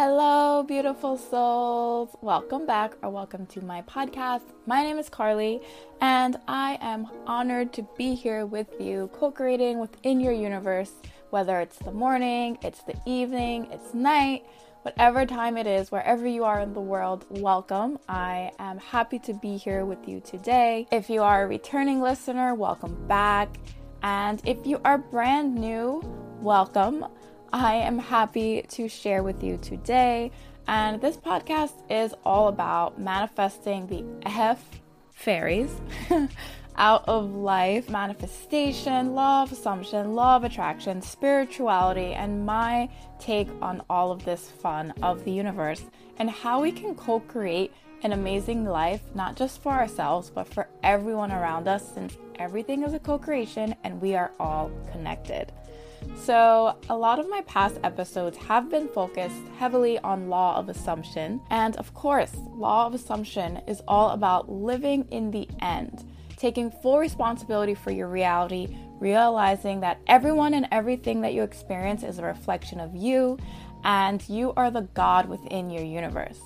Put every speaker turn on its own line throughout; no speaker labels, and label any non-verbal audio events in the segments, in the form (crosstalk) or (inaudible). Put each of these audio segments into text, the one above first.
Hello, beautiful souls. Welcome back or welcome to my podcast. My name is Carly, and I am honored to be here with you, co creating within your universe, whether it's the morning, it's the evening, it's night, whatever time it is, wherever you are in the world, welcome. I am happy to be here with you today. If you are a returning listener, welcome back. And if you are brand new, welcome. I am happy to share with you today. And this podcast is all about manifesting the F fairies (laughs) out of life, manifestation, love, assumption, law of attraction, spirituality, and my take on all of this fun of the universe and how we can co create an amazing life, not just for ourselves, but for everyone around us, since everything is a co creation and we are all connected. So, a lot of my past episodes have been focused heavily on law of assumption. And of course, law of assumption is all about living in the end, taking full responsibility for your reality, realizing that everyone and everything that you experience is a reflection of you, and you are the God within your universe.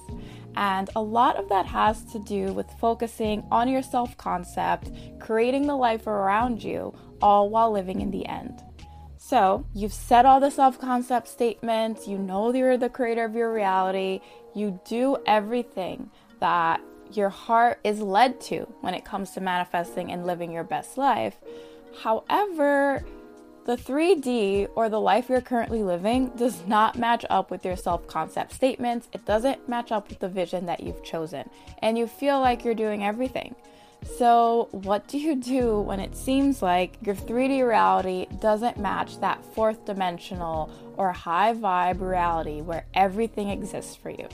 And a lot of that has to do with focusing on your self concept, creating the life around you, all while living in the end. So, you've said all the self concept statements, you know you're the creator of your reality, you do everything that your heart is led to when it comes to manifesting and living your best life. However, the 3D or the life you're currently living does not match up with your self concept statements. It doesn't match up with the vision that you've chosen. And you feel like you're doing everything. So, what do you do when it seems like your 3D reality doesn't match that fourth dimensional or high vibe reality where everything exists for you?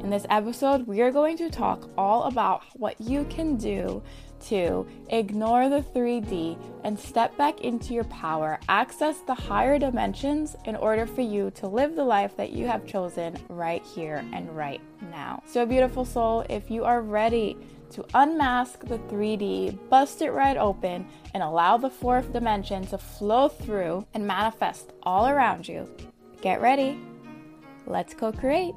In this episode, we are going to talk all about what you can do to ignore the 3D and step back into your power, access the higher dimensions in order for you to live the life that you have chosen right here and right now. So, beautiful soul, if you are ready, to unmask the 3D, bust it right open, and allow the fourth dimension to flow through and manifest all around you. Get ready. Let's co create.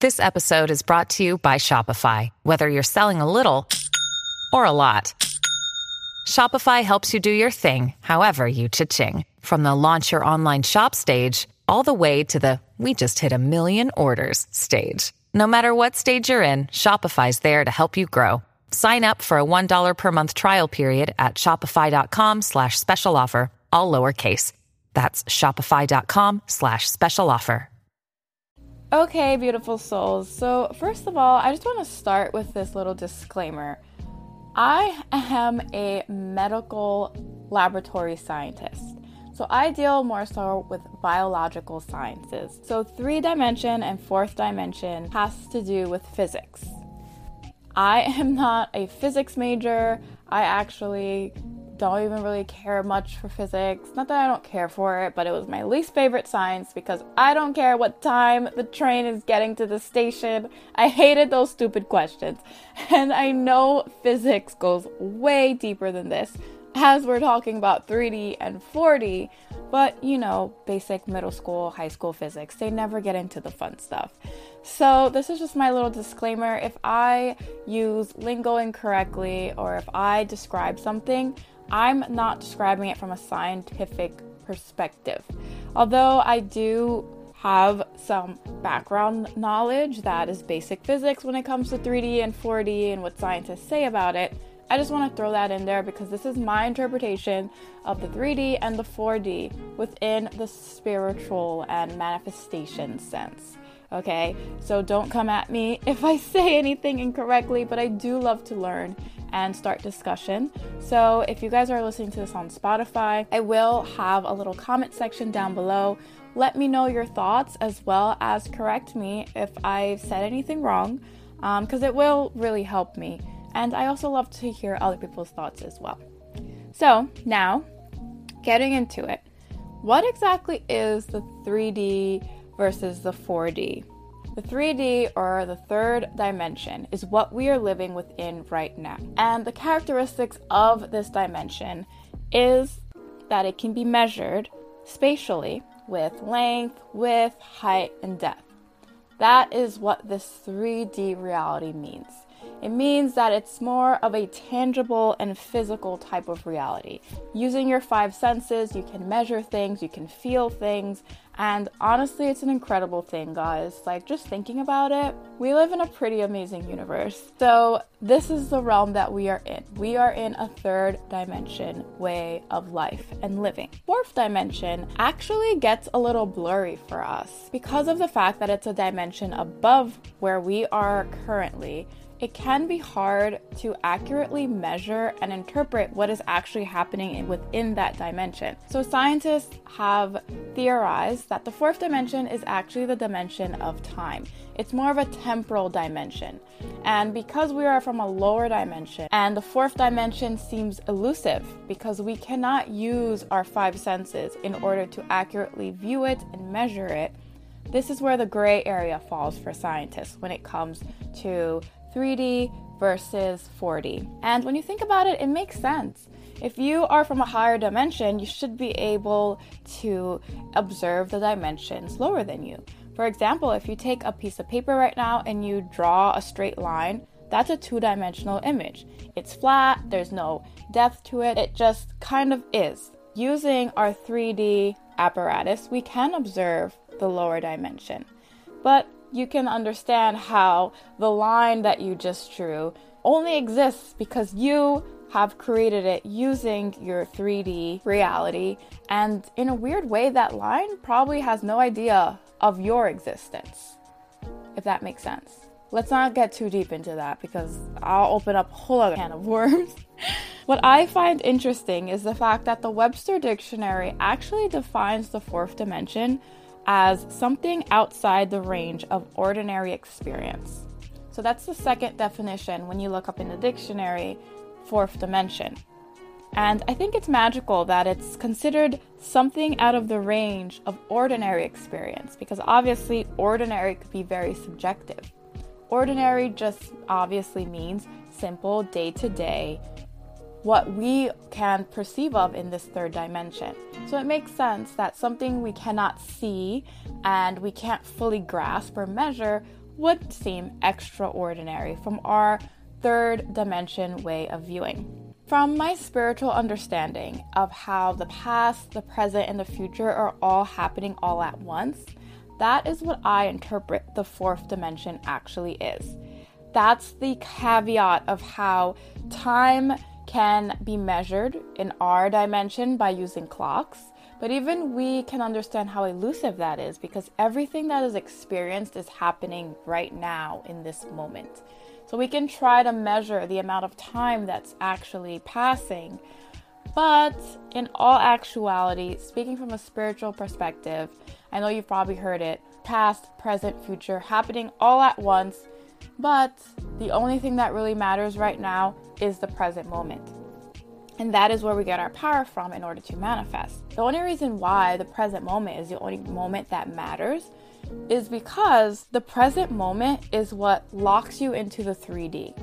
This episode is brought to you by Shopify. Whether you're selling a little or a lot, Shopify helps you do your thing, however you cha-ching. From the launch your online shop stage, all the way to the we just hit a million orders stage. No matter what stage you're in, Shopify's there to help you grow. Sign up for a $1 per month trial period at shopify.com slash special offer, all lowercase. That's shopify.com slash special offer.
Okay, beautiful souls. So, first of all, I just want to start with this little disclaimer. I am a medical laboratory scientist. So I deal more so with biological sciences. So three dimension and fourth dimension has to do with physics. I am not a physics major. I actually don't even really care much for physics. Not that I don't care for it, but it was my least favorite science because I don't care what time the train is getting to the station. I hated those stupid questions. (laughs) And I know physics goes way deeper than this as we're talking about 3D and 4D, but you know, basic middle school, high school physics, they never get into the fun stuff. So, this is just my little disclaimer. If I use lingo incorrectly or if I describe something, I'm not describing it from a scientific perspective. Although I do have some background knowledge that is basic physics when it comes to 3D and 4D and what scientists say about it. I just want to throw that in there because this is my interpretation of the 3D and the 4D within the spiritual and manifestation sense. Okay, so don't come at me (laughs) if I say anything incorrectly, but I do love to learn and start discussion. So if you guys are listening to this on Spotify, I will have a little comment section down below. Let me know your thoughts as well as correct me if I've said anything wrong, because um, it will really help me and I also love to hear other people's thoughts as well. So, now getting into it, what exactly is the 3D versus the 4D? The 3D or the third dimension is what we are living within right now. And the characteristics of this dimension is that it can be measured spatially with length, width, height, and depth. That is what this 3D reality means. It means that it's more of a tangible and physical type of reality. Using your five senses, you can measure things, you can feel things, and honestly, it's an incredible thing, guys. Like, just thinking about it, we live in a pretty amazing universe. So, this is the realm that we are in. We are in a third dimension way of life and living. Fourth dimension actually gets a little blurry for us because of the fact that it's a dimension above where we are currently it can be hard to accurately measure and interpret what is actually happening within that dimension. So, scientists have theorized that the fourth dimension is actually the dimension of time. It's more of a temporal dimension. And because we are from a lower dimension, and the fourth dimension seems elusive because we cannot use our five senses in order to accurately view it and measure it. This is where the gray area falls for scientists when it comes to 3D versus 4D. And when you think about it, it makes sense. If you are from a higher dimension, you should be able to observe the dimensions lower than you. For example, if you take a piece of paper right now and you draw a straight line, that's a two dimensional image. It's flat, there's no depth to it, it just kind of is. Using our 3D apparatus, we can observe the lower dimension. But you can understand how the line that you just drew only exists because you have created it using your 3D reality. And in a weird way, that line probably has no idea of your existence, if that makes sense. Let's not get too deep into that because I'll open up a whole other can of worms. (laughs) what I find interesting is the fact that the Webster Dictionary actually defines the fourth dimension as something outside the range of ordinary experience. So that's the second definition when you look up in the dictionary, fourth dimension. And I think it's magical that it's considered something out of the range of ordinary experience because obviously ordinary could be very subjective. Ordinary just obviously means simple day to day what we can perceive of in this third dimension. So it makes sense that something we cannot see and we can't fully grasp or measure would seem extraordinary from our third dimension way of viewing. From my spiritual understanding of how the past, the present, and the future are all happening all at once, that is what I interpret the fourth dimension actually is. That's the caveat of how time can be measured in our dimension by using clocks, but even we can understand how elusive that is because everything that is experienced is happening right now in this moment. So we can try to measure the amount of time that's actually passing. But in all actuality, speaking from a spiritual perspective, I know you've probably heard it past, present, future happening all at once. But the only thing that really matters right now is the present moment. And that is where we get our power from in order to manifest. The only reason why the present moment is the only moment that matters is because the present moment is what locks you into the 3D.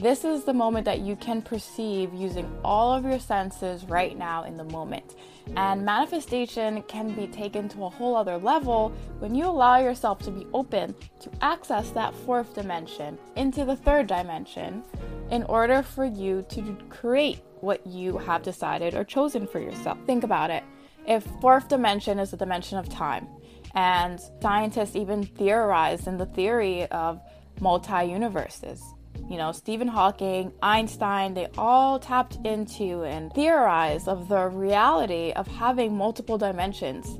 This is the moment that you can perceive using all of your senses right now in the moment. And manifestation can be taken to a whole other level when you allow yourself to be open to access that fourth dimension into the third dimension in order for you to create what you have decided or chosen for yourself. Think about it. If fourth dimension is the dimension of time, and scientists even theorize in the theory of multi universes. You know, Stephen Hawking, Einstein, they all tapped into and theorized of the reality of having multiple dimensions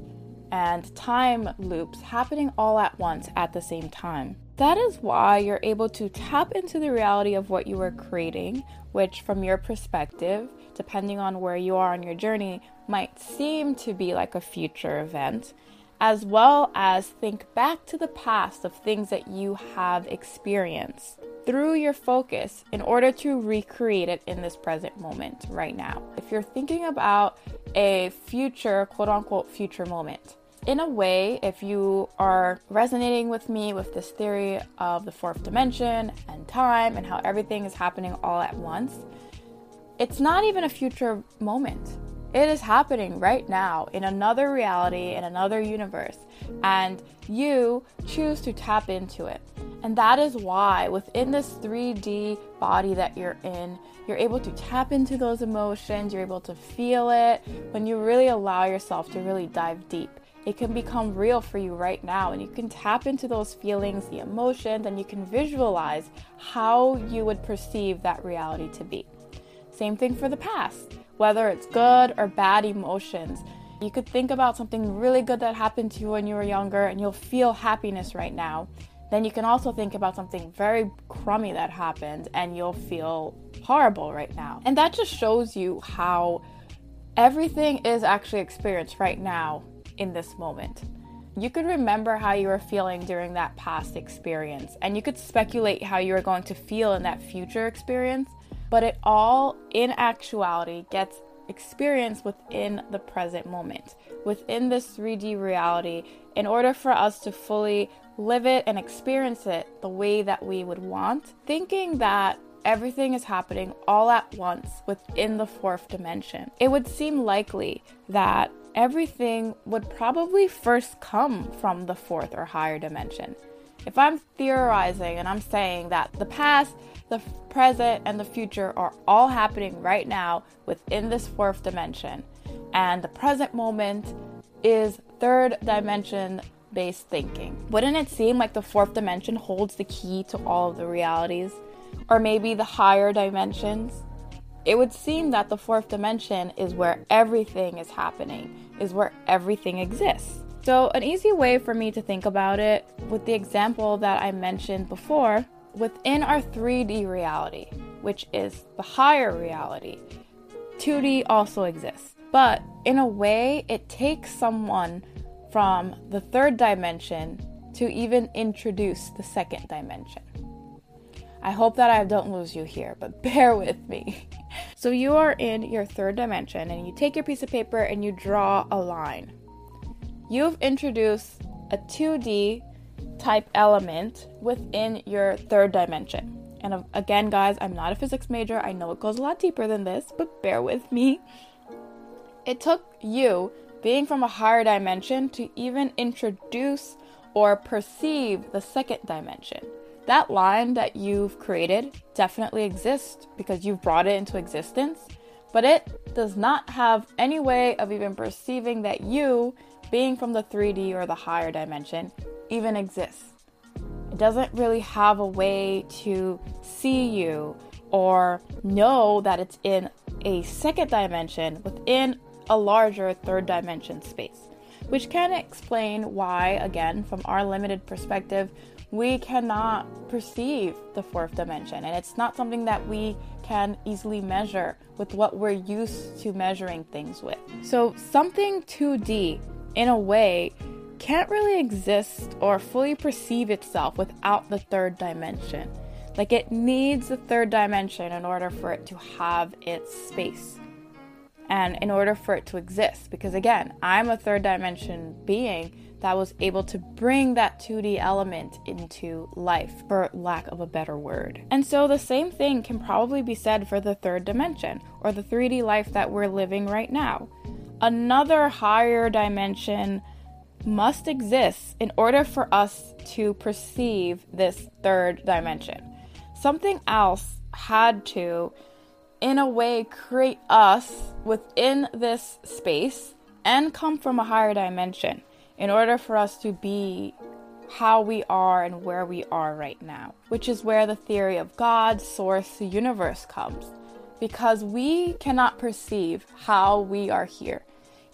and time loops happening all at once at the same time. That is why you're able to tap into the reality of what you are creating, which, from your perspective, depending on where you are on your journey, might seem to be like a future event, as well as think back to the past of things that you have experienced through your focus in order to recreate it in this present moment right now. If you're thinking about a future, quote unquote, future moment, in a way, if you are resonating with me with this theory of the fourth dimension and time and how everything is happening all at once, it's not even a future moment. It is happening right now in another reality, in another universe, and you choose to tap into it. And that is why within this 3D body that you're in, you're able to tap into those emotions, you're able to feel it when you really allow yourself to really dive deep. It can become real for you right now, and you can tap into those feelings, the emotions, and you can visualize how you would perceive that reality to be. Same thing for the past, whether it's good or bad emotions. You could think about something really good that happened to you when you were younger, and you'll feel happiness right now. Then you can also think about something very crummy that happened and you'll feel horrible right now. And that just shows you how everything is actually experienced right now in this moment. You could remember how you were feeling during that past experience, and you could speculate how you are going to feel in that future experience, but it all, in actuality, gets experienced within the present moment, within this 3D reality, in order for us to fully live it and experience it the way that we would want, thinking that everything is happening all at once within the fourth dimension. It would seem likely that everything would probably first come from the fourth or higher dimension. If I'm theorizing and I'm saying that the past, the present, and the future are all happening right now within this fourth dimension, and the present moment is third dimension based thinking. Wouldn't it seem like the fourth dimension holds the key to all of the realities? Or maybe the higher dimensions? It would seem that the fourth dimension is where everything is happening, is where everything exists. So, an easy way for me to think about it, with the example that I mentioned before, within our 3D reality, which is the higher reality, 2D also exists. But in a way, it takes someone from the third dimension to even introduce the second dimension. I hope that I don't lose you here, but (laughs) bear with me. so, you are in your third dimension and you take your piece of paper and you draw a line. You've introduced a 2D type element within your third dimension. And um, again, guys, I'm not a physics major. I know it goes a lot deeper than this, but bear with me. It took you being from a higher dimension to even introduce or perceive the second dimension. That line that you've created definitely exists because you've brought it into existence, but it does not have any way of even perceiving that you, being from the 3D or the higher dimension, even exists. It doesn't really have a way to see you or know that it's in a second dimension within a larger third dimension space, which can explain why, again, from our limited perspective, we cannot perceive the fourth dimension. And it's not something that we can easily measure with what we're used to measuring things with. So, something 2D, in a way, can't really exist or fully perceive itself without the third dimension. Like, it needs the third dimension in order for it to have its space and in order for it to exist. Because again, I'm a third dimension being that was able to bring that 2D element into life, for lack of a better word. And so the same thing can probably be said for the third dimension or the 3D life that we're living right now. Another higher dimension must exist in order for us to perceive this third dimension. Something else had to in a way, create us within this space and come from a higher dimension in order for us to be how we are and where we are right now, which is where the theory of God, source, the universe comes. Because we cannot perceive how we are here.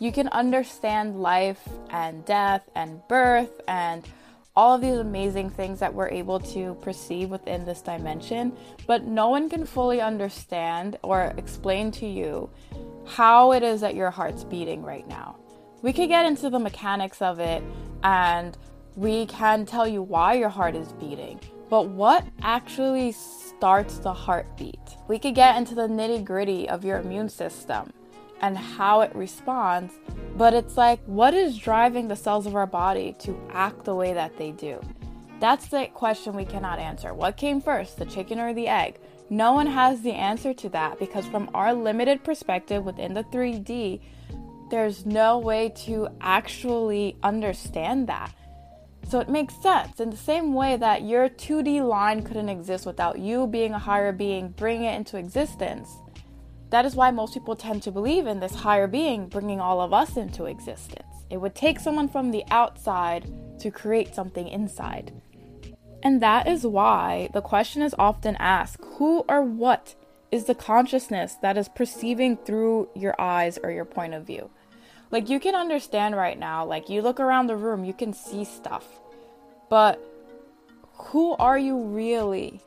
You can understand life and death and birth and all of these amazing things that we're able to perceive within this dimension, but no one can fully understand or explain to you how it is that your heart's beating right now. We could get into the mechanics of it and we can tell you why your heart is beating, but what actually starts the heartbeat? We could get into the nitty gritty of your immune system and how it responds, but it's like, what is driving the cells of our body to act the way that they do? That's the question we cannot answer. What came first, the chicken or the egg? No one has the answer to that because, from our limited perspective within the 3D, there's no way to actually understand that. So it makes sense in the same way that your 2D line couldn't exist without you being a higher being, bringing it into existence. That is why most people tend to believe in this higher being bringing all of us into existence. It would take someone from the outside to create something inside. And that is why the question is often asked who or what is the consciousness that is perceiving through your eyes or your point of view? Like, you can understand right now, like, you look around the room, you can see stuff. But who are you really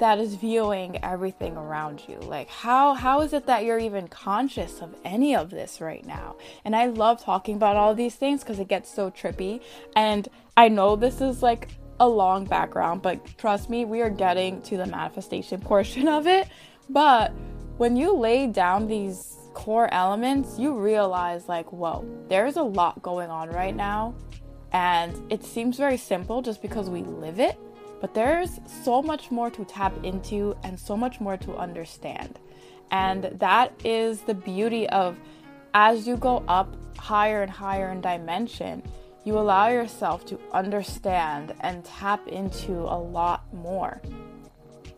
that is viewing everything around you. Like how how is it that you're even conscious of any of this right now? And i love talking about all these things because it gets so trippy. And i know this is like a long background but trust me we are getting to the manifestation (laughs) portion of it. But when you lay down these core elements you realize like whoa there's a lot going on right now. And it seems very simple just because we live it but there's so much more to tap into and so much more to understand. And that is the beauty of as you go up higher and higher in dimension, you allow yourself to understand and tap into a lot more.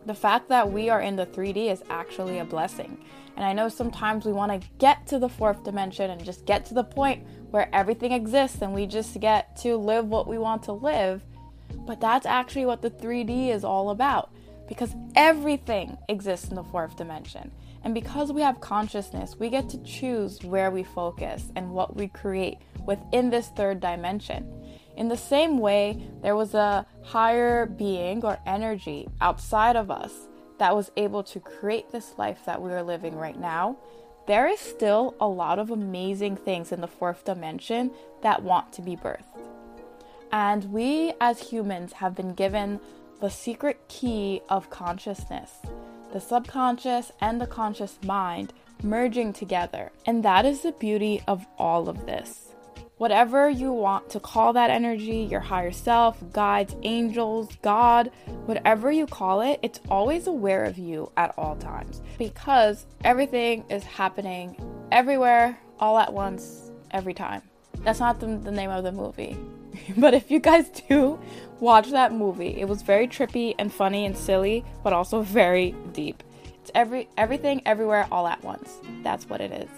The fact that we are in the 3D is actually a blessing. And I know sometimes we want to get to the fourth dimension and just get to the point where everything exists and we just get to live what we want to live. But that's actually what the 3D is all about because everything exists in the fourth dimension. And because we have consciousness, we get to choose where we focus and what we create within this third dimension. In the same way, there was a higher being or energy outside of us that was able to create this life that we are living right now. There is still a lot of amazing things in the fourth dimension that want to be birthed. And we as humans have been given the secret key of consciousness, the subconscious and the conscious mind merging together. And that is the beauty of all of this. Whatever you want to call that energy, your higher self, guides, angels, God, whatever you call it, it's always aware of you at all times because everything is happening everywhere, all at once, every time. That's not the, the name of the movie. (laughs) but if you guys do watch that movie, it was very trippy and funny and silly, but also (laughs) very deep. It's every everything everywhere all at once. That's what it is.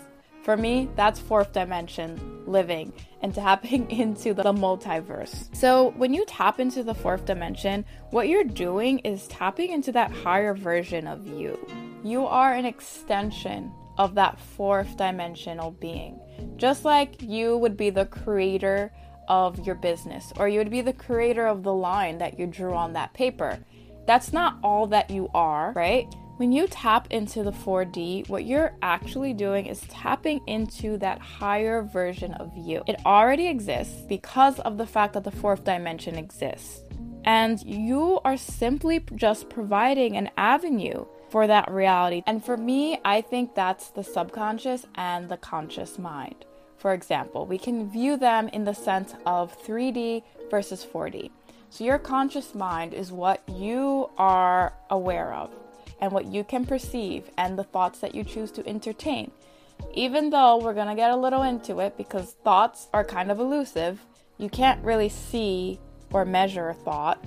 For me, that's fourth dimension living and (laughs) tapping into the multiverse. So, when you tap into the fourth dimension, what you're doing is tapping into that higher version of you. You are an extension of that fourth dimensional being. Just like you would be the creator of your business, or you would be the creator of the line that you drew on that paper. That's not all that you are, right? When you tap into the 4D, what you're actually doing is tapping into that higher version of you. It already exists because of the fact that the fourth dimension exists. And you are simply just providing an avenue for that reality. And for me, I think that's the subconscious and the conscious mind. For example, we can view them in the sense of 3D versus 4D. So, your conscious mind is what you are aware of and what you can perceive and the thoughts that you choose to entertain. Even though we're going to get a little into it because thoughts are kind of elusive, you can't really see or measure a thought.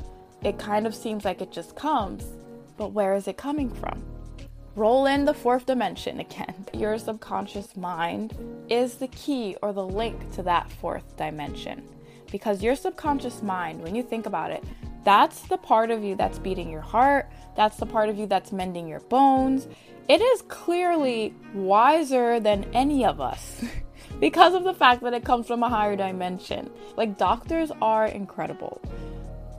It kind of seems like it just comes, but where is it coming from? Roll in the fourth dimension again. (laughs) Your subconscious mind is the key or the link to that fourth dimension. Because your subconscious mind, when you think about it, that's the part of you that's beating your heart, that's the part of you that's mending your bones. It is clearly wiser than any of us. (laughs) because of the fact that it comes from a higher dimension. Like, doctors are incredible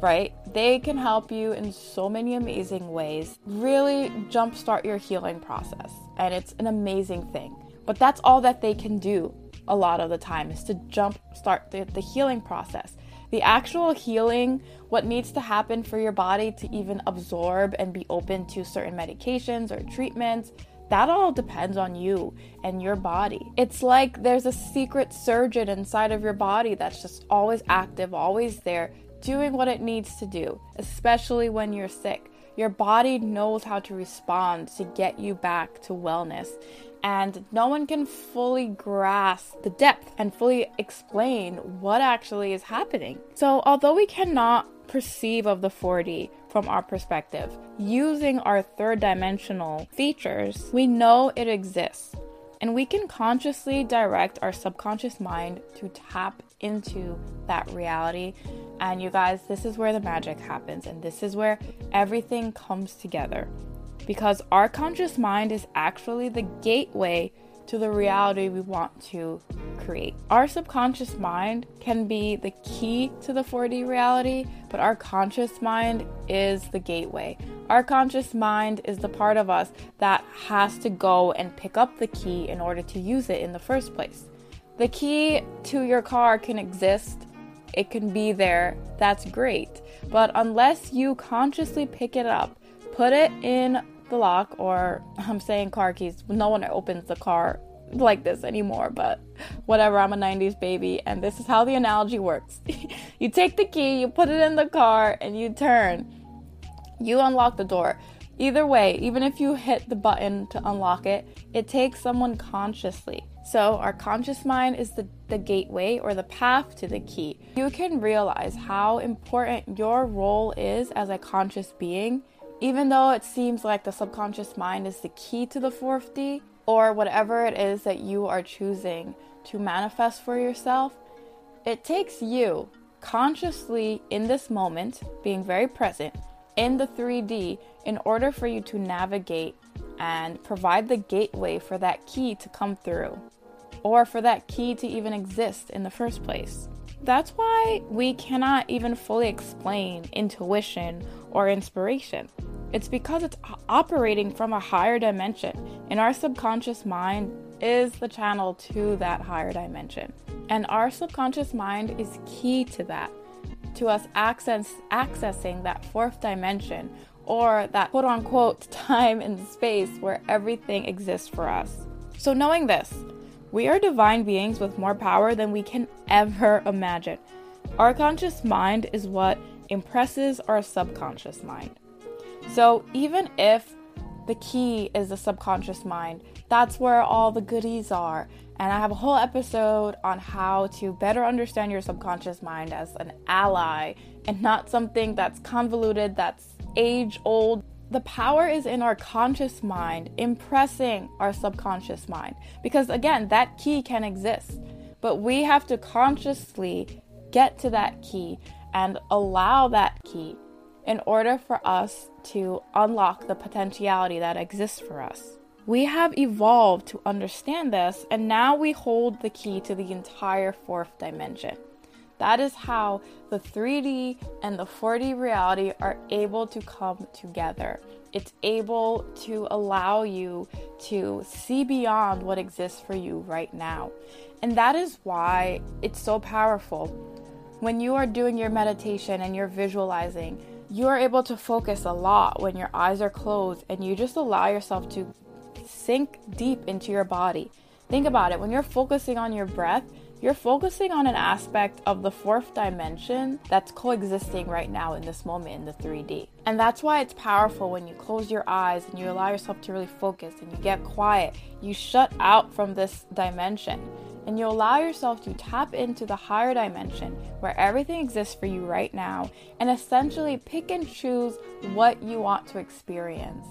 right? They can help you in so many amazing ways, really jumpstart your healing process. And it's an amazing thing. But that's all that they can do a lot of the time is to jumpstart the, the healing process. The actual healing, what needs to happen for your body to even absorb and be open to certain medications or treatments, that all depends on you and your body. It's like there's a secret surgeon inside of your body that's just always active, always there, doing what it needs to do, especially when you're sick. your body knows how to respond to get you back to wellness. And no one can fully grasp the depth and fully explain what actually is happening. So, although we cannot perceive of the 4D from our perspective, using our third dimensional features, we know it exists. And we can consciously direct our subconscious mind to tap into that reality. And you guys, this is where the magic happens, and this is where everything comes together. Because our conscious mind is actually the gateway to the reality we want to create. Our subconscious mind can be the key to the 4D reality, but our conscious mind is the gateway. Our conscious mind is the part of us that has to go and pick up the key in order to use it in the first place. The key to your car can exist, it can be there, that's great. But unless you consciously pick it up, put it in the lock, or (laughs) I'm saying car keys. No one opens the car like this anymore, but whatever. I'm a 90s baby, and this is how the analogy works. (laughs) you take the key, you put it in the car, and you turn. You unlock the door. Either way, even if you hit the button to unlock it, it takes someone consciously. So, our conscious mind is the, the gateway or the path to the key. You can realize how important your role is as a conscious being even though it seems like the subconscious mind is the key to the fourth D, or whatever it is that you are choosing to manifest for yourself, it takes you consciously in this moment, being very present in the 3D, in order for you to navigate and provide the gateway for that key to come through, or for that key to even exist in the first place. That's why we cannot even fully explain intuition or inspiration. It's because it's operating from a higher dimension, and our subconscious mind is the channel to that higher dimension. And our subconscious mind is key to that, to us access, accessing that fourth dimension or that quote unquote (laughs) time and space where everything exists for us. So, knowing this, we are divine beings with more power than we can ever imagine. Our conscious mind is what impresses our subconscious mind. So even if the key is the subconscious mind, that's where all the goodies are. And I have a whole episode on how to better understand your subconscious mind as an ally and not something that's convoluted, that's age old. The power is in our conscious mind, impressing our subconscious mind. Because again, that key can exist, but we have to consciously get to that key and allow that key in order for us to unlock the potentiality that exists for us. We have evolved to understand this, and now we hold the key to the entire fourth dimension. That is how the 3D and the 4D reality are able to come together. It's able to allow you to see beyond what exists for you right now. And that is why it's so powerful. When you are doing your meditation and you're visualizing, you are able to focus a lot when your eyes are closed and you just allow yourself to sink deep into your body. Think about it when you're focusing on your breath, you're focusing on an aspect of the fourth dimension that's coexisting right now in this moment in the 3D. And that's why it's powerful when you close your eyes and you allow yourself to really focus and you get quiet. You shut out from this dimension and you allow yourself to tap into the higher dimension where everything exists for you right now and essentially pick and choose what you want to experience.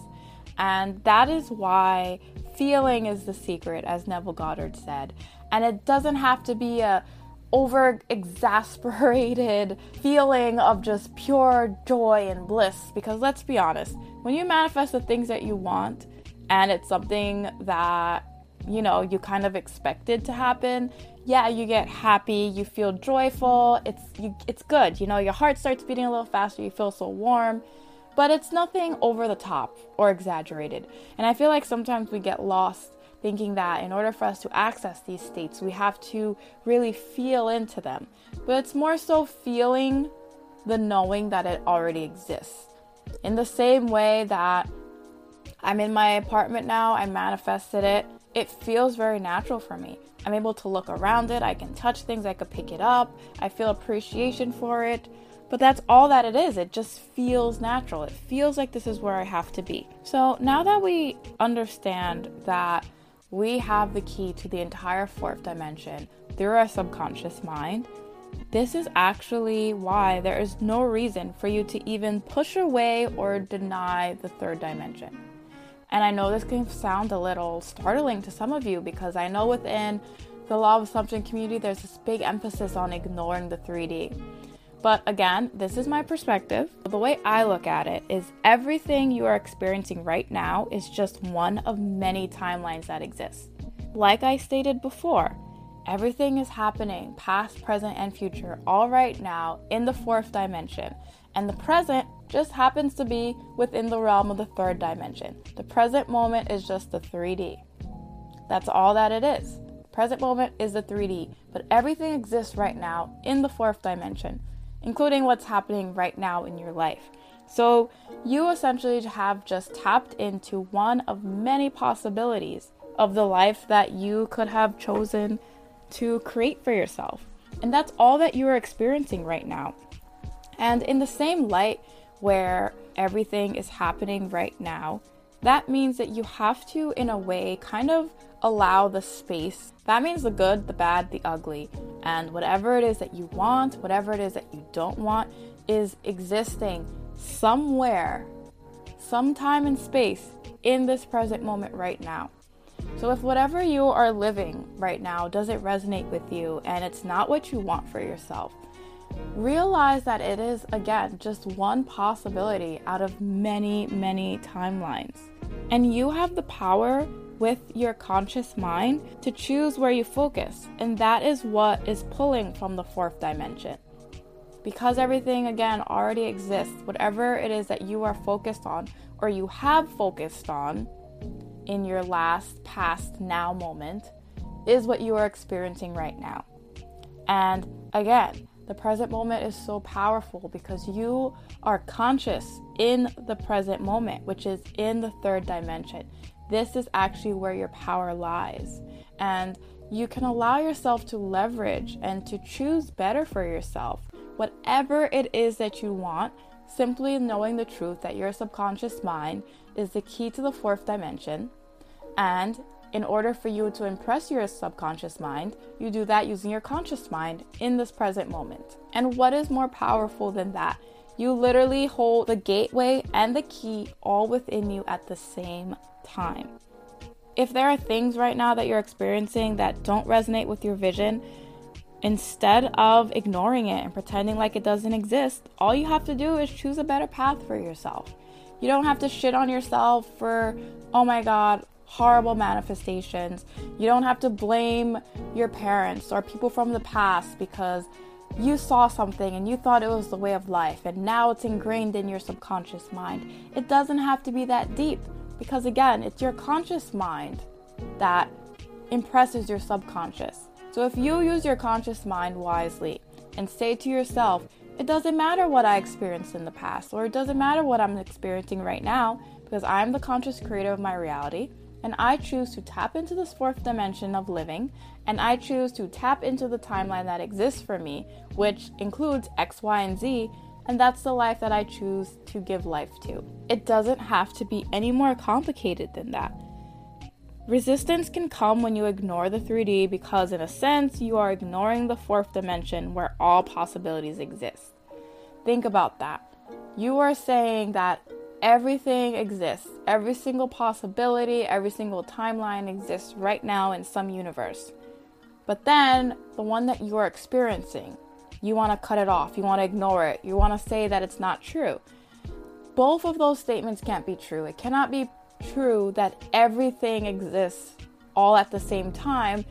And that is why feeling is the secret, as Neville Goddard said. And it doesn't have to be a over exasperated (laughs) feeling of just pure joy and bliss. Because let's be honest when you manifest the things that you want and it's something that you know you kind of expected to happen yeah you get happy you feel joyful it's you, it's good. You know your heart starts beating a little faster you feel so warm. But it's nothing over the top or exaggerated. And i feel like sometimes we get lost thinking that in order for us to access these states we have to really feel into them but it's more so feeling the knowing that it already exists in the same way that i'm in my apartment now i manifested it it feels very natural for me. I'm able to look around it, I can touch things, I could pick it up, I feel appreciation for it. But that's all that it is. It just feels natural. It feels like this is where I have to be. So now that we understand that we have the key to the entire fourth dimension through our subconscious mind, this is actually why there is no reason for you to even push away or deny the third dimension. And I know this can sound a little startling to some of you because I know within the law of assumption community there's this big emphasis on ignoring the 3D. But again, this is my perspective. The way I look at it is everything you are experiencing right now is just one of many timelines that exist. Like I stated before, everything is happening, past, present, and future, all right now in the fourth dimension. And the present just happens to be within the realm of the third dimension. The present moment is just the 3D. That's all that it is. The present moment is the 3D, but everything exists right now in the fourth dimension including what's happening right now in your life. So, you essentially have just tapped into one of many possibilities of the life that you could have chosen to create for yourself. And that's all that you are experiencing right now. And in the same light where everything is happening right now, that means that you have to, in a way, kind of allow the space. That means the good, the bad, the ugly. And whatever it is that you want, whatever it is that you don't want, is existing somewhere, sometime in space, in this present moment right now. So, if whatever you are living right now doesn't resonate with you and it's not what you want for yourself, realize that it is, again, just one possibility out of many, many timelines. And you have the power with your conscious mind to choose where you focus. And that is what is pulling from the fourth dimension. Because everything, again, already exists, whatever it is that you are focused on or you have focused on in your last, past, now moment is what you are experiencing right now. And again, the present moment is so powerful because you are conscious in the present moment, which is in the third dimension. This is actually where your power lies. And you can allow yourself to leverage and to choose better for yourself. Whatever it is that you want, simply knowing the truth that your subconscious mind is the key to the fourth dimension. And in order for you to impress your subconscious mind, you do that using your conscious mind in this present moment. And what is more powerful than that? You literally hold the gateway and the key all within you at the same time. If there are things right now that you're experiencing that don't resonate with your vision, instead of ignoring it and pretending like it doesn't exist, all you have to do is choose a better path for yourself. You don't have to shit on yourself for, oh my god, horrible manifestations. You don't have to blame your parents or people from the past because you saw something and you thought it was the way of life and now it's hmm. ingrained in your subconscious mind. It doesn't have to be that deep. Because again, it's your conscious mind that impresses your subconscious. So if you use your conscious mind wisely and say to yourself, it doesn't matter what I experienced in the past, or it doesn't matter what I'm experiencing right now, because I am the conscious creator of my reality, and I choose to tap into this fourth dimension of living, and I choose to tap into the timeline that exists for me, which includes X, Y, and Z, and that's the life that I choose to give life to. It doesn't have to be any more complicated than that. Resistance can come when you ignore the 3D because, in a sense, you are ignoring the fourth dimension where all possibilities exist. Think about that. You are saying that everything exists, every single possibility, every single timeline exists right now in some universe. But then, the one that you are experiencing, you want to cut it off, you want to ignore it, you want to say that it's not true. Both of those statements can't be true. It cannot be true that everything exists all at the same time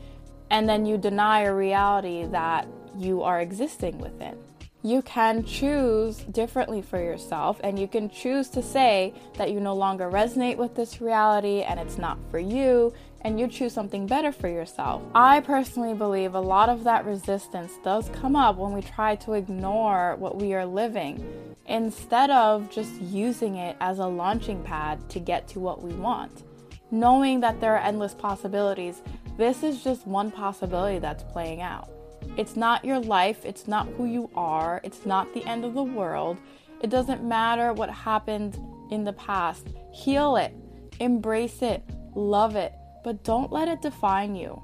and then you deny a reality that you are existing within you can choose differently for yourself and you can choose to say that you no longer resonate with this reality and it's not for you and you choose something better for yourself. I personally believe a lot of that resistance does come up when we try to ignore what we are living instead of just using it as a launching pad to get to what we want. Knowing that there are endless possibilities, this is just one possibility that's playing out. It's not your life, it's not who you are, it's not the end of the world. It doesn't matter what happened in the past. Heal it, embrace it, love it, but don't let it define you.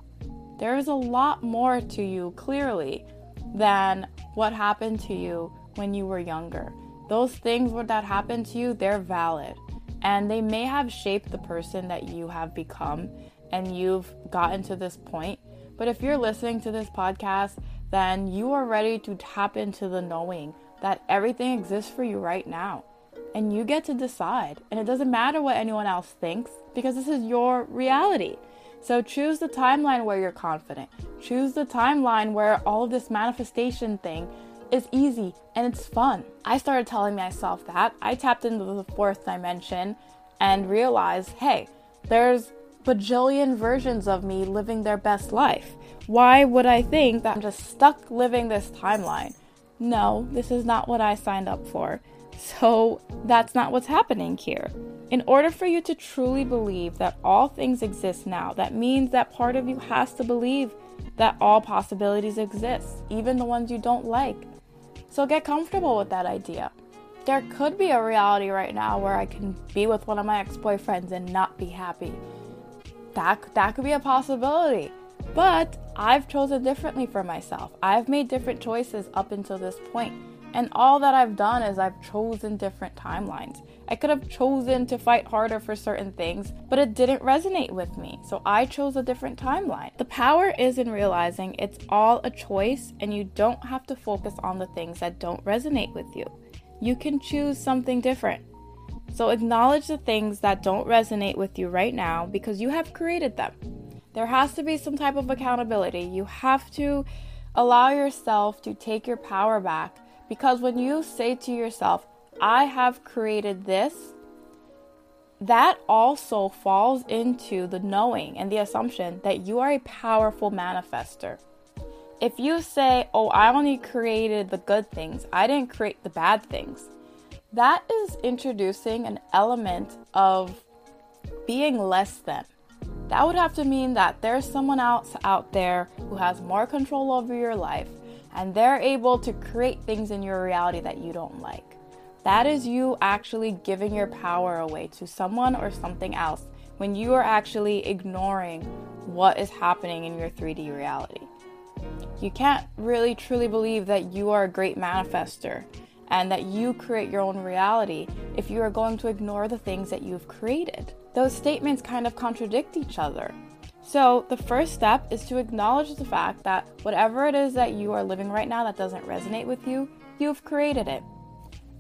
There is a lot more to you, clearly, than what happened to you when you were younger. Those things that happened to you, they're valid. And they may have shaped the person that you have become and you've gotten to this point. But if you're listening to this podcast, then you are ready to tap into the knowing that everything exists for you right now. And you get to decide. And it doesn't matter what anyone else thinks because this is your reality. So choose the timeline where you're confident. Choose the timeline where all of this manifestation thing is easy and it's fun. I started telling myself that. I tapped into the fourth dimension and realized hey, there's bajillion versions of me living their best life. Why would I think that I'm just stuck living this timeline? No, this is not what I signed up for. So that's not what's happening here. In order for you to truly believe that all things exist now, that means that part of you has to believe that all possibilities exist, even the ones you don't like. So get comfortable with that idea. There could be a reality right now where I can be with one of my ex boyfriends and not be happy. That, that could be a possibility. But I've chosen differently for myself. I've made different choices up until this point. And all that I've done is I've chosen different timelines. I could have chosen to fight harder for certain things, but it didn't resonate with me. So I chose a different timeline. The power is in realizing it's all a choice and you don't have to focus on the things that don't resonate with you. You can choose something different. So acknowledge the things that don't resonate with you right now because you have created them. There has to be some type of accountability. You have to allow yourself to take your power back because when you say to yourself, I have created this, that also falls into the knowing and the assumption that you are a powerful manifester. If you say, Oh, I only created the good things, I didn't create the bad things, that is introducing an element of being less than. That would have to mean that there's someone else out there who has more control over your life and they're able to create things in your reality that you don't like. That is you actually giving your power away to someone or something else when you are actually ignoring what is happening in your 3D reality. You can't really truly believe that you are a great manifester and that you create your own reality if you are going to ignore the things that you've created. Those statements kind of contradict each other. So, the first step is to acknowledge the fact that whatever it is that you are living right now that doesn't resonate with you, you've created it.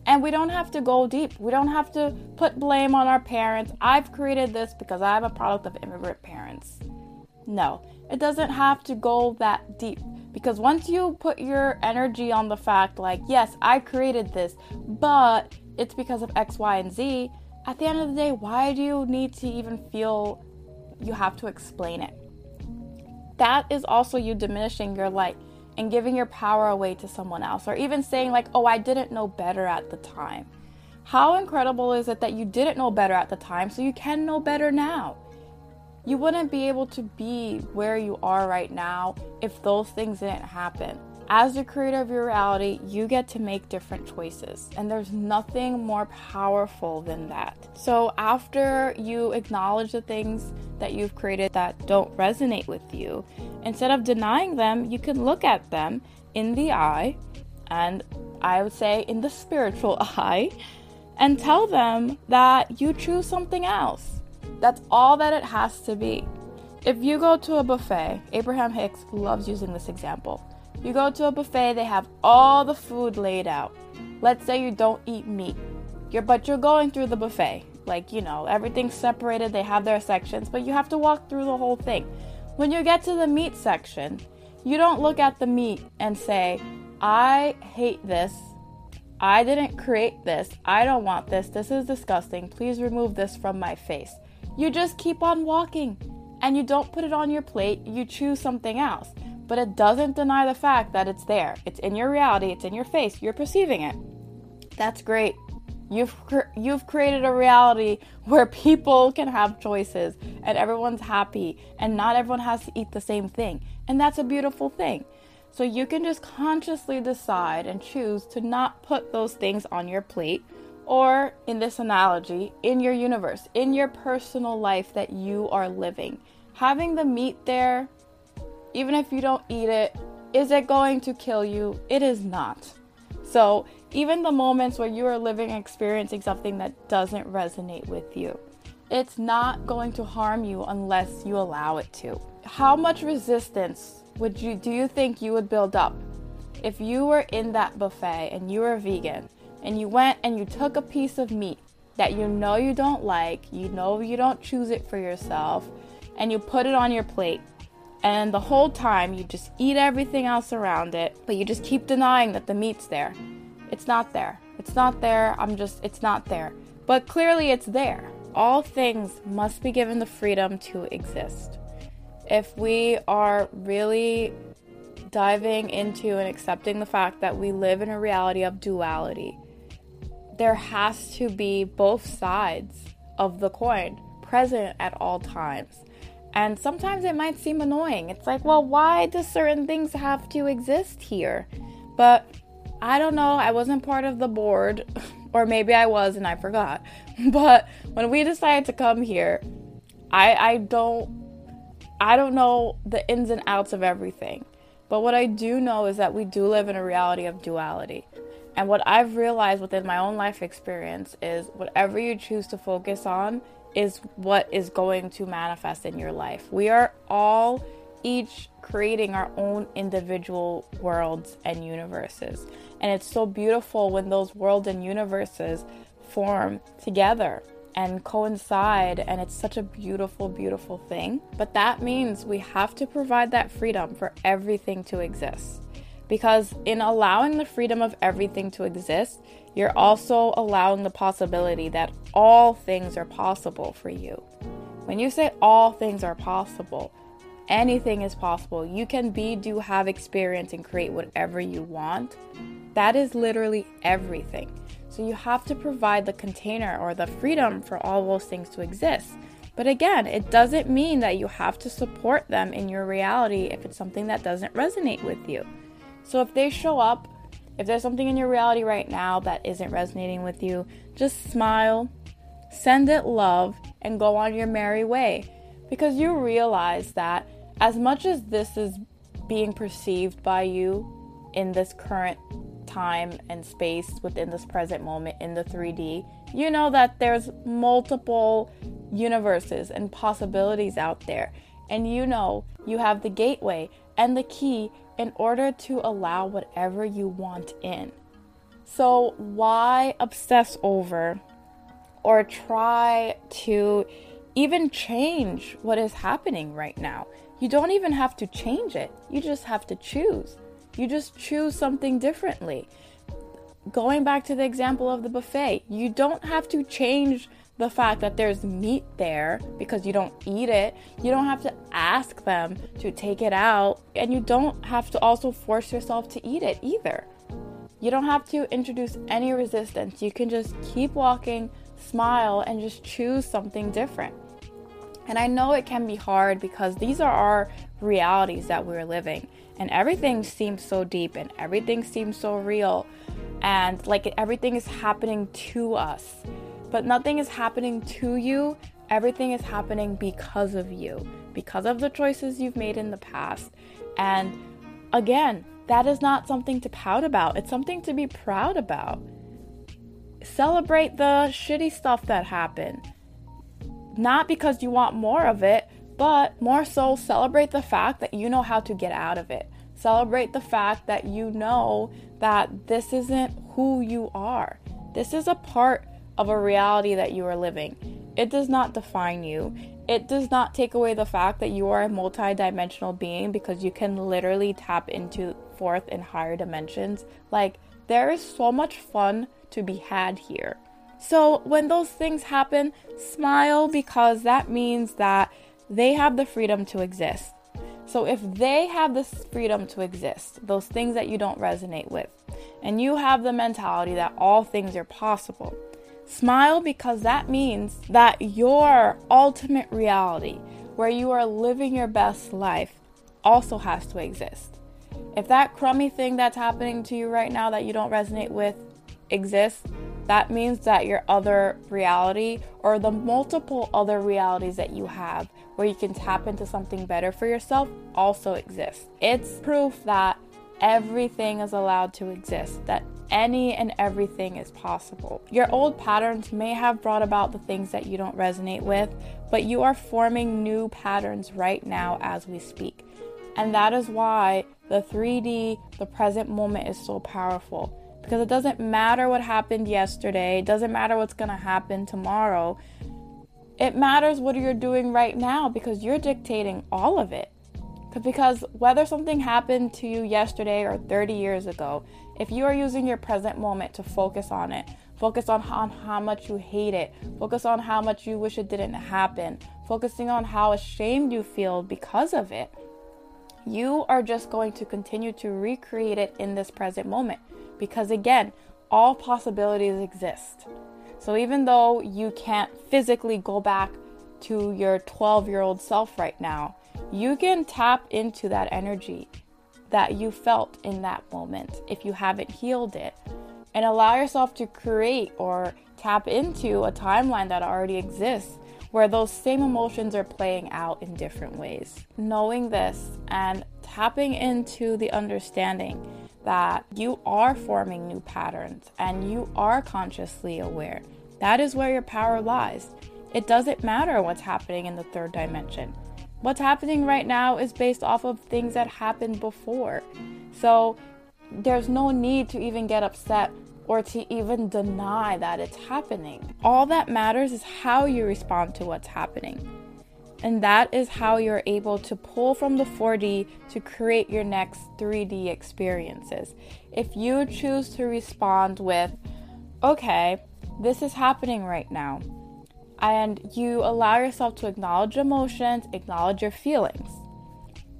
And we don't have to go deep. We don't have to put blame on our parents. I've created this because I'm a product of immigrant parents. No, it doesn't have to go that deep. Because once you put your energy on the fact, like, yes, I created this, but it's because of X, Y, and Z, at the end of the day, why do you need to even feel you have to explain it? That is also you diminishing your light and giving your power away to someone else, or even saying, like, oh, I didn't know better at the time. How incredible is it that you didn't know better at the time, so you can know better now? You wouldn't be able to be where you are right now if those things didn't happen. As the creator of your reality, you get to make different choices, and there's nothing more powerful than that. So, after you acknowledge the things that you've created that don't resonate with you, instead of denying them, you can look at them in the eye, and I would say in the spiritual (laughs) eye, and tell them that you choose something else. That's all that it has to be. If you go to a buffet, Abraham Hicks loves using this example. You go to a buffet, they have all the food laid out. Let's say you don't eat meat. You're but you're going through the buffet. Like, you know, everything's separated, they have their sections, but you have to walk through the whole thing. When you get to the meat section, you don't look at the meat and say, I hate this. I didn't create this. I don't want this. This is disgusting. Please remove this from my face. You just keep on walking and you don't put it on your plate. You choose something else but it doesn't deny the fact that it's there. It's in your reality, it's in your face, you're perceiving it. That's great. You've you've created a reality (laughs) where people can have choices and everyone's happy and not everyone has to eat the same thing. And that's a beautiful thing. So you can just consciously decide and choose to not put those things on your plate or, in this analogy, in your universe, in your personal life that you are living. Having the meat there, even if you don't eat it, is it going to kill you? It is not. So, even the moments where you are living experiencing something that doesn't resonate with you, it's not going to harm you unless you allow it to. How much resistance would you do you think you would build up if you were in that buffet and you were vegan and you went and you took a piece of meat that you know you don't like, you know you don't choose it for yourself, and you put it on your plate. And the whole time you just eat everything else around it, but you just keep denying that the meat's there. It's not there. It's not there. I'm just, it's not there. But clearly it's there. All things must be given the freedom to exist. If we are really diving into and accepting the fact that we live in a reality of duality, there has to be both sides of the coin present at all times. And sometimes it might seem annoying. It's like, well, why do certain things have to exist here? But I don't know. I wasn't part of the board, (laughs) or maybe I was and I forgot. (laughs) But when we decided to come here, I I don't I don't know the ins and outs of everything. But what I do know is that we do live in a reality of duality. And what I've realized within my own life experience is whatever you choose to focus on is what is going to manifest in your life. We are all each creating our own individual worlds and universes. And it's so beautiful when those worlds and universes form together and coincide. And it's such a beautiful, beautiful thing. But that means we have to provide that freedom for everything to exist. Because in allowing the freedom of everything to exist, you're also allowing the possibility that all things are possible for you. When you say all things are possible, anything is possible. You can be, do, have, experience, and create whatever you want. That is literally everything. So you have to provide the container or the freedom for all those things to exist. But again, it doesn't mean that you have to support them in your reality if it's something that doesn't resonate with you. So if they show up, if there's something in your reality right now that isn't resonating with you, just smile, send it love, and go on your merry way. Because you realize that as much as this is being perceived by you in this current time and space within this present moment in the 3D, you know that there's multiple universes and possibilities out there. And you know you have the gateway and the key in order to allow whatever you want in. So, why obsess over or try to even change what is happening right now? You don't even have to change it, you just have to choose. You just choose something differently. Going back to the example of the buffet, you don't have to change the fact that there's meat there because you don't eat it. You don't have to ask them to take it out, and you don't have to also force yourself to eat it either. You don't have to introduce any resistance. You can just keep walking, smile, and just choose something different. And I know it can be hard because these are our realities that we're living, and everything seems so deep and everything seems so real, and like everything is happening to us. But nothing is happening to you, everything is happening because of you, because of the choices you've made in the past. And again, that is not something to pout about, it's something to be proud about. Celebrate the shitty stuff that happened. Not because you want more of it, but more so celebrate the fact that you know how to get out of it. Celebrate the fact that you know that this isn't who you are. This is a part of a reality that you are living. It does not define you. It does not take away the fact that you are a multi-dimensional being because you can literally tap into fourth and higher dimensions. Like there is so much fun to be had here. So when those things happen, smile because that means that they have the freedom to exist. So if they have this freedom to exist, those things that you don't resonate with, and you have the mentality that all things are possible, Smile because that means that your ultimate reality, where you are living your best life, also has to exist. If that crummy thing that's happening to you right now that you don't resonate with exists, that means that your other reality or the multiple other realities that you have where you can tap into something better for yourself also exists. It's proof that everything is allowed to exist, that any and everything is possible. Your old patterns may have brought about the things that you don't resonate with, but you are forming new patterns right now as we speak. And that is why the 3D, the present moment, is so powerful because it doesn't matter what happened yesterday, it doesn't matter what's to happen tomorrow. It matters what you're doing right now because you're dictating all of it. Because whether something happened to you yesterday or 30 years ago, if you are using your present moment to focus on it, focus on how, on how much you hate it, focus on how much you wish it didn't happen, focusing on how ashamed you feel because of it, you are just going to continue to recreate it in this present moment because again, all possibilities exist. So even though you can't physically go back to your 12 year old self right now, you can tap into that energy that you felt in that moment if you haven't healed it and allow yourself to create or tap into a timeline that already exists where those same emotions are playing out in different ways. Knowing this and tapping into the understanding that you are forming new patterns and you are consciously aware. That is where your power lies. It doesn't matter what's happening in the third dimension. What's happening right now is based off of things that happened before. So there's no need to even get upset or to even deny that it's happening. All that matters is how you respond to what's happening. And that is how you're able to pull from the 4D to create your next 3D experiences. If you choose to respond with, okay, this is happening right now, and you allow yourself to acknowledge emotions, acknowledge your feelings.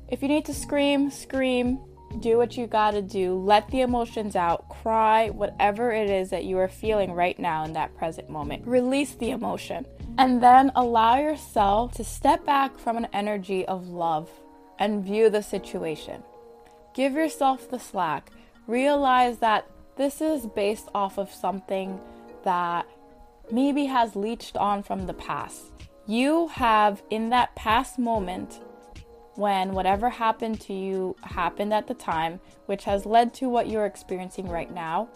If you need to scream, scream, do what you gotta do, let the emotions out, cry, whatever it is that you are feeling right now in that present moment. Release the emotion. And then allow yourself to step back from an energy of love and view the situation. Give yourself the slack. Realize that this is based off of something that maybe has leached on from the past. You have, in that past moment, when whatever happened to you happened at the time, which has led to what you're experiencing right now.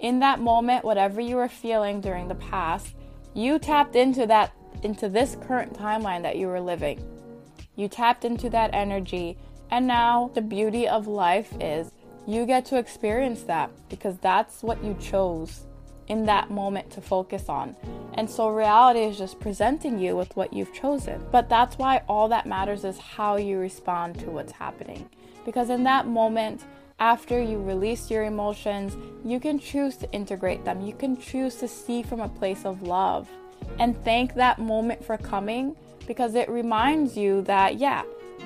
In that moment, whatever you were feeling during the past, you tapped into that into this current timeline that you were living. You tapped into that energy, and now the beauty of life is you get to experience that because that's what you chose in that moment to focus on. And so reality is just presenting you with what you've chosen. But that's why all that matters is how you respond to what's happening. Because in that moment, after you release your emotions, you can choose to integrate them. You can choose to see from a place of love and thank that moment for coming because it reminds you that, yeah,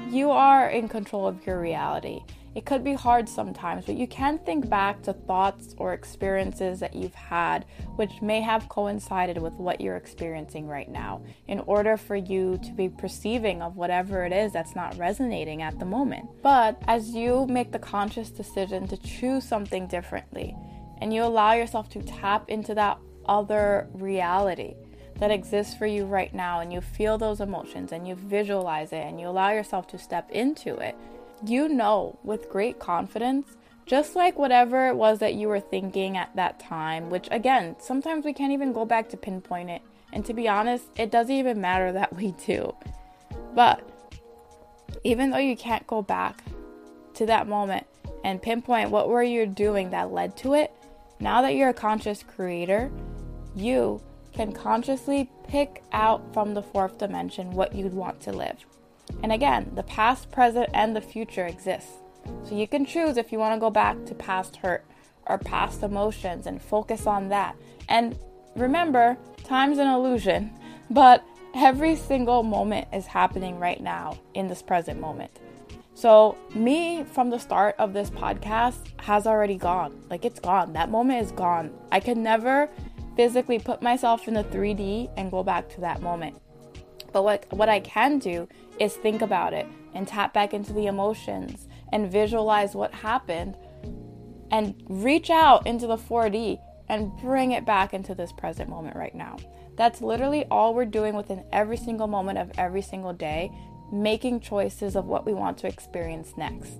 you are in control of your reality. It could be hard sometimes, but you can think back to thoughts or experiences that you've had which may have coincided with what you're experiencing right now in order for you to be perceiving of whatever it is that's not resonating at the moment. But as you make the conscious decision to choose something differently and you allow yourself to tap into that other reality, that exists for you right now and you feel those emotions and you visualize it and you allow yourself to step into it, you know with great confidence, just like whatever it was that you were thinking at that time, which again, sometimes we can't even go back to pinpoint it. And to be honest, it doesn't even matter (laughs) that we do. But even though you can't go back to that moment and pinpoint what were you doing that led to it, now that you're a conscious creator, you can consciously pick out from the fourth dimension what you'd want to live. And again, the past, present, and the future exist. So you can choose if you want to go back to past hurt or past emotions and focus on that. And remember, time's an illusion, (laughs) but every single moment is happening right now in this present moment. So, me from the start of this podcast has already gone. Like, it's gone. That moment is gone. I can never physically put myself in the 3D and go back to that moment. But what, what I can do is think about it and tap back into the emotions and visualize what happened and reach out into the 4D and bring it back into this present moment right now. That's literally all we're doing within every single moment of every single day, making choices of what we want to experience next.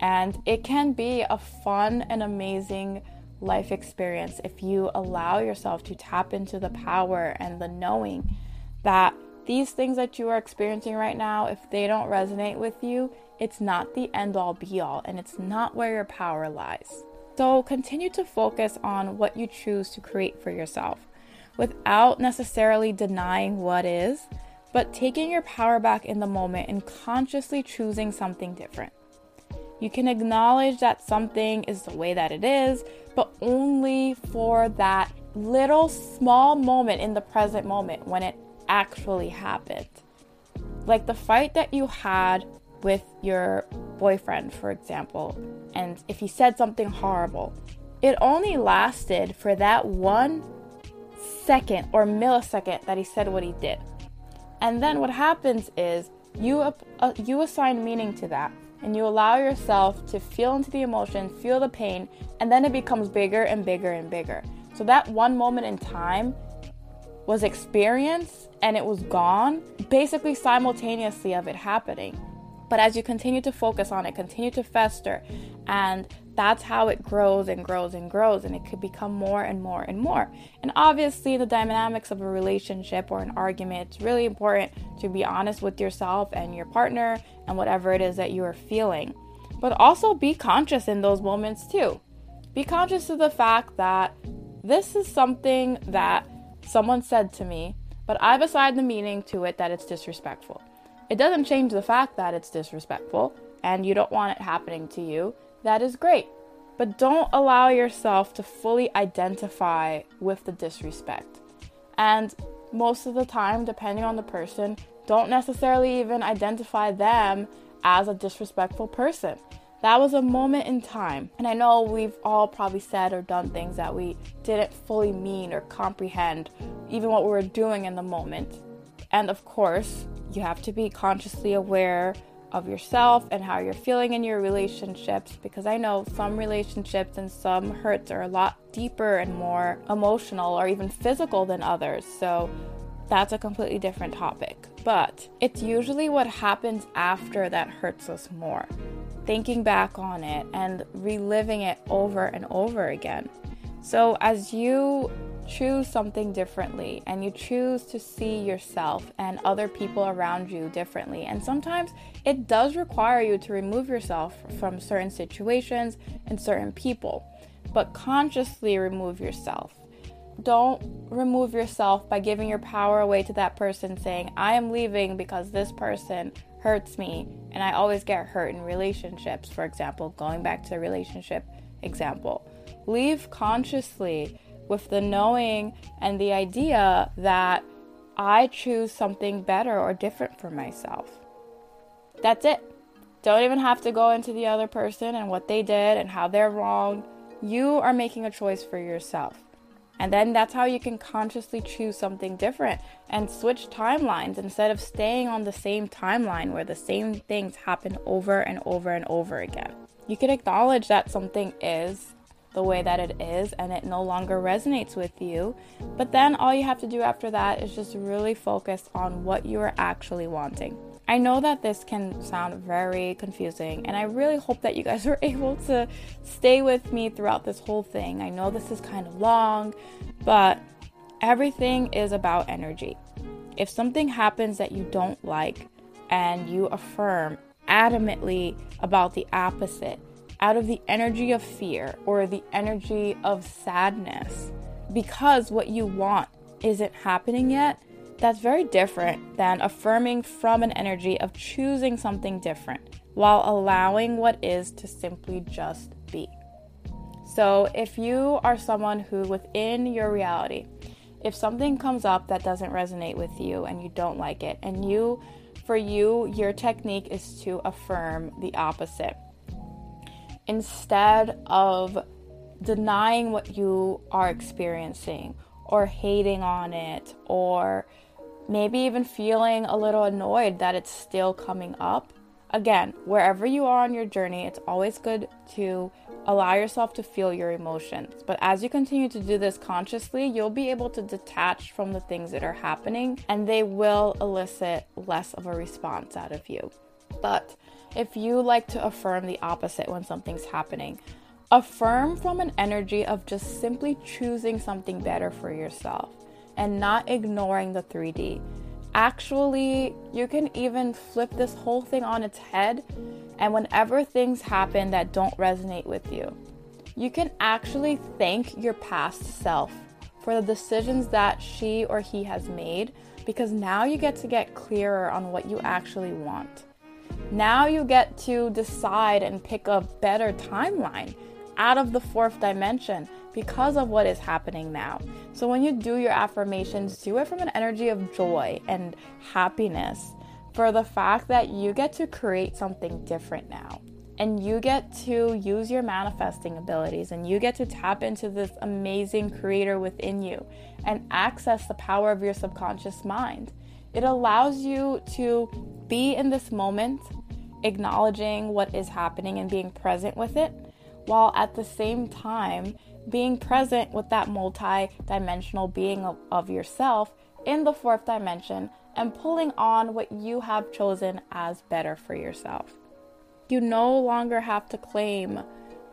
And it can be a fun and amazing life experience if you allow yourself to tap into the power and the knowing that these things that you are experiencing right now, if they don't resonate with you, it's not the end all be all and it's not where your power lies. So continue to focus on what you choose to create for yourself without necessarily denying what is, but taking your power back in the moment and consciously choosing something different. You can acknowledge that something is the way that it is, but only for that little small moment in the present moment when it actually happened. Like the fight that you had with your boyfriend, for example, and if he said something horrible, it only lasted for that one second or millisecond that he said what he did. And then what happens is you uh, you assign meaning to that and you allow yourself to feel into the emotion, feel the pain, and then it becomes bigger and bigger and bigger. So that one moment in time was experienced and it was gone basically simultaneously of it happening. But as you continue to focus on it, continue to fester, and that's how it grows and grows and grows, and it could become more and more and more. And obviously, the dynamics of a relationship or an argument, it's really important to be honest with yourself and your partner and whatever it is that you are feeling. But also be conscious in those moments too. Be conscious of the fact that this is something that someone said to me, but I've assigned the meaning to it that it's disrespectful. It doesn't change the fact that it's disrespectful and you don't want it happening to you. That is great. But don't allow yourself to fully identify with the disrespect. And most of the time, depending on the person, don't necessarily even identify them as a disrespectful person. That was a moment in time. And I know we've all probably said or done things that we didn't fully mean or comprehend, even what we were doing in the moment. And of course, you have to be consciously aware of yourself and how you're feeling in your relationships because I know some relationships and some hurts are a lot deeper and more emotional or even physical than others. So that's a completely different topic. But it's usually what happens after that hurts us more. Thinking back on it and reliving it over and over again. So as you choose something differently and you choose to see yourself and other people around you differently. And sometimes it does require you to remove yourself from certain situations and certain people, but consciously remove yourself. Don't remove yourself by giving your power away to that person saying, I am leaving because this person hurts me and I always get hurt in relationships. For example, going back to the relationship example, leave consciously with the knowing and the idea that I choose something better or different for myself. That's it. Don't even have to go into the other person and what they did and how they're wrong. You are making a choice for yourself. And then that's how you can consciously choose something different and switch timelines instead of staying on the same timeline where the same things happen over and over and over again. You can acknowledge that something is the way that it is and it no longer resonates with you. But then all you have to do after that is just really focus on what you are actually wanting. I know that this can sound very confusing, and I really hope that you guys are (laughs) able to stay with me throughout this whole thing. I know this is kind of long, but everything is about energy. If something happens that you don't like and you affirm adamantly about the opposite, out of the energy of fear or the energy of sadness because what you want isn't happening yet, that's very different than affirming from an energy of choosing something different while allowing what is to simply just be. So, if you are someone who within your reality, if something comes up that doesn't resonate with you and you don't like it, and you, for you, your technique is to affirm the opposite instead of denying what you are experiencing or hating on it or maybe even feeling a little annoyed that it's still coming up, again, wherever you are on your journey, it's always good to allow yourself to feel your emotions. But as you continue to do this consciously, you'll be able to detach from the things that are happening and they will elicit less of a response out of you. But if you like to affirm the opposite when something's happening, affirm from an energy of just simply choosing something better for yourself and not ignoring the 3D. Actually, you can even flip this whole thing on its head, and whenever things happen that don't resonate with you, you can actually thank your past self for the decisions that she or he has made because now you get to get clearer on what you actually want. Now you get to decide and pick a better timeline out of the fourth dimension because of what is happening now. So when you do your affirmations, do it from an energy of joy and happiness for the fact that you get to create something different now. And you get to use your manifesting abilities and you get to tap into this amazing creator within you and access the power of your subconscious mind. It allows you to be in this moment, acknowledging what is happening and being present with it, while at the same time being present with that multi dimensional being of, of, yourself in the fourth dimension and pulling on what you have chosen as better for yourself. You no longer have to claim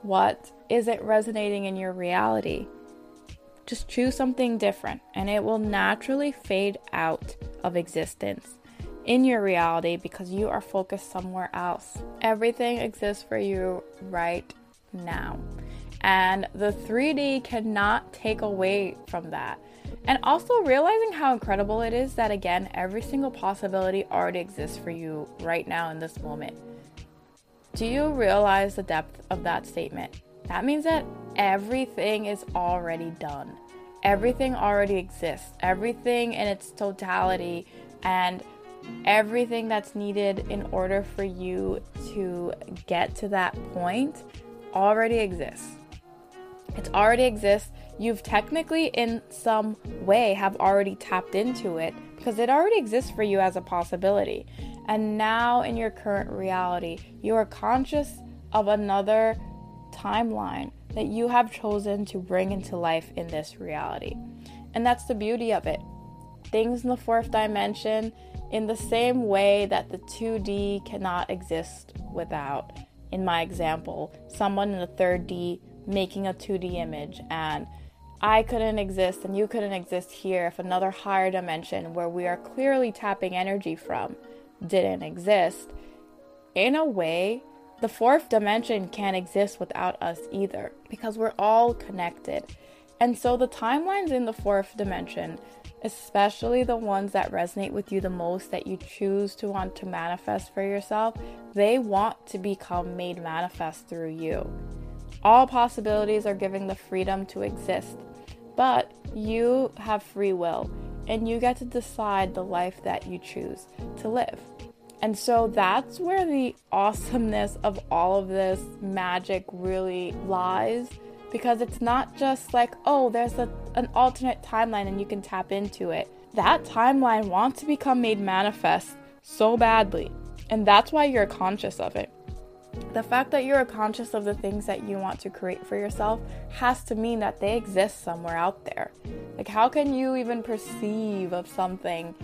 what isn't resonating in your reality. Just choose something different and it will naturally fade out of existence in your reality because you are focused somewhere else. Everything exists for you right now. And the 3D cannot take away from that. And also realizing how incredible it is that, again, every single possibility already exists for you right now in this moment. Do you realize the depth of that statement? That means that everything is already done. Everything already exists. Everything in its totality and everything that's needed in order for you to get to that point already exists. It already exists. You've technically, in some way, have already tapped into it because it already exists for you as a possibility. And now, in your current reality, you are conscious of another timeline that you have chosen to bring into life in this reality. And that's the beauty of it. Things in the fourth dimension, in the same way that the 2D cannot exist without in my example, someone in the third D making a 2D image, and I couldn't exist and you couldn't exist here if another higher dimension where we are clearly tapping energy from didn't exist. In a way, the fourth dimension can't exist without us either because we're all connected. And so the timelines in the fourth dimension especially the ones that resonate with you the most that you choose to want to manifest for yourself, they want to become made manifest through you. All possibilities are given the freedom to exist, but you have free will and you get to decide the life that you choose to live. And so that's where the awesomeness of all of this magic really lies because it's not just like, oh, there's a, an alternate timeline and you can tap into it. That timeline wants to become made manifest so badly, and that's why you're conscious of it. The fact that you're conscious of the things that you want to create for yourself has to mean that they exist somewhere out there. Like, how can you even perceive of something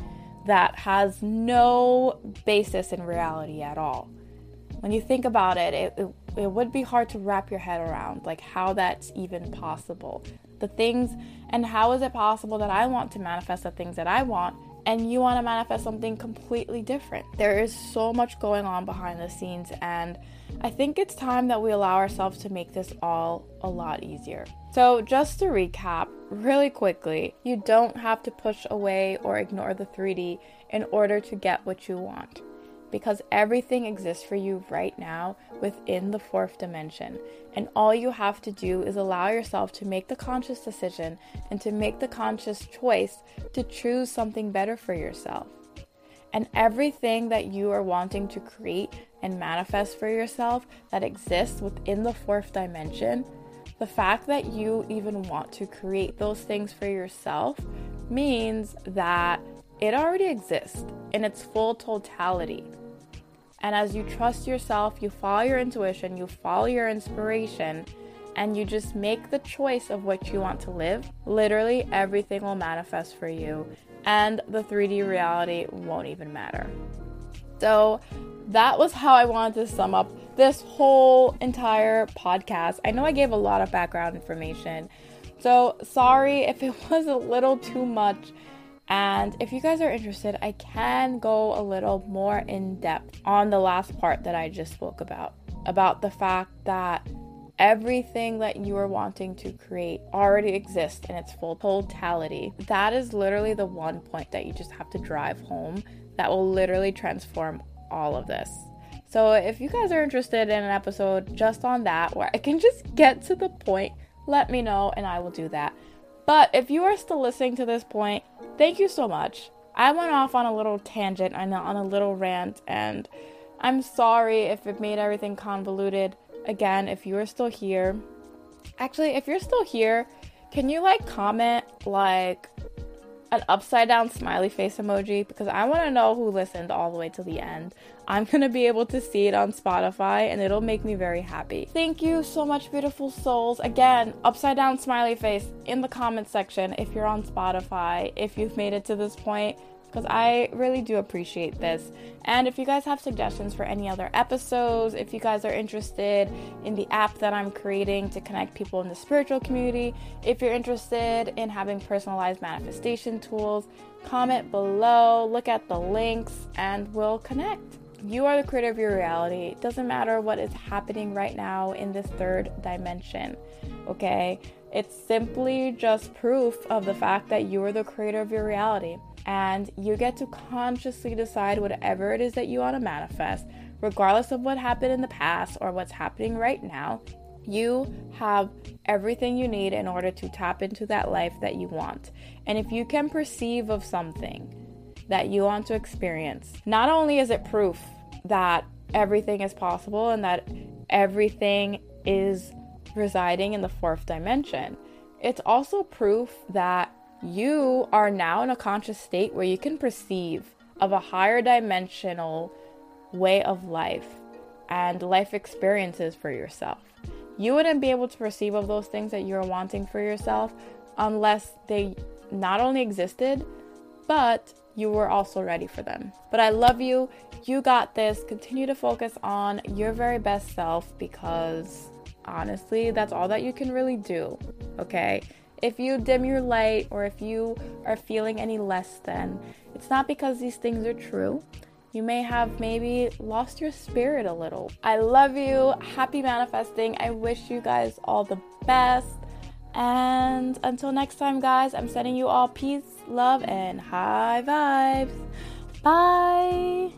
that has no basis in reality at all? When you think about it, it, it it would be hard to wrap your head around like how that's even possible. The things and how is it possible that I want to manifest the things that I want and you want to manifest something completely different. There is so much going on behind the scenes, and I think it's time that we allow ourselves to make this all a lot easier. So, just to recap really quickly, you don't have to push away or ignore the 3D in order to get what you want because everything exists for you right now within the fourth dimension. And all you have to do is allow yourself to make the conscious decision and to make the conscious choice to choose something better for yourself. And everything that you are wanting to create and manifest for yourself that exists within the fourth dimension, the fact that you even want to create those things for yourself means that it already exists in its full totality. And as you trust yourself, you follow your intuition, you follow your inspiration, and you just make the choice of what you want to live, literally everything will manifest for you, and the 3D reality won't even matter. So, that was how I wanted to sum up this whole entire podcast. I know I gave a lot of background information, so sorry (laughs) if it was a little too much. And if you guys are interested, I can go a little more in depth on the last part that I just spoke about about the fact that everything that you are wanting to create already exists in its full totality. That is literally the one point that you just have to drive home that will literally transform all of this. So, if you guys are interested in an episode just on that, where I can just get to the point, let me know and I will do that. But if you are still listening to this point, thank you so much. I went off on a little tangent and on a little rant, and I'm sorry if it made everything convoluted. Again, if you are still here, actually, if you're still here, can you like comment like an upside down smiley face emoji because I want to know who listened all the way to the end. I'm going to be able to see it on Spotify and it'll make me very happy. Thank you so much, beautiful souls. Again, upside down smiley face in the comment section if you're on Spotify, if you've made it to this point because I really do appreciate this. And if you guys have suggestions for any other episodes, if you guys are interested in the app that I'm creating to connect people in the spiritual community, if you're interested in having personalized manifestation tools, comment below, look at the links, and we'll connect. You are the creator of your reality. It doesn't matter what is happening right now in this third dimension, okay? It's simply just proof of the fact that you are the creator of your reality and you get to consciously decide whatever it is that you want to manifest, regardless of what happened in the past or what's happening right now. You have everything you need in order to tap into that life that you want. And if you can perceive of something that you want to experience, not only is it proof that everything is possible and that everything is residing in the fourth dimension, it's also proof that you are now in a conscious state where you can perceive of a higher dimensional way of life and life experiences for yourself. You wouldn't be able to perceive of those things that you're wanting for yourself unless they not only existed, but you were also ready for them. But I love you. You got this. Continue to focus on your very best self because honestly, that's all that you can really do. Okay? If you dim your light or if you are feeling any less than, it's not because these things are true. You may have maybe lost your spirit a little. I love you. Happy manifesting. I wish you guys all the best. And until next time, guys, I'm sending you all peace, love, and high vibes. Bye.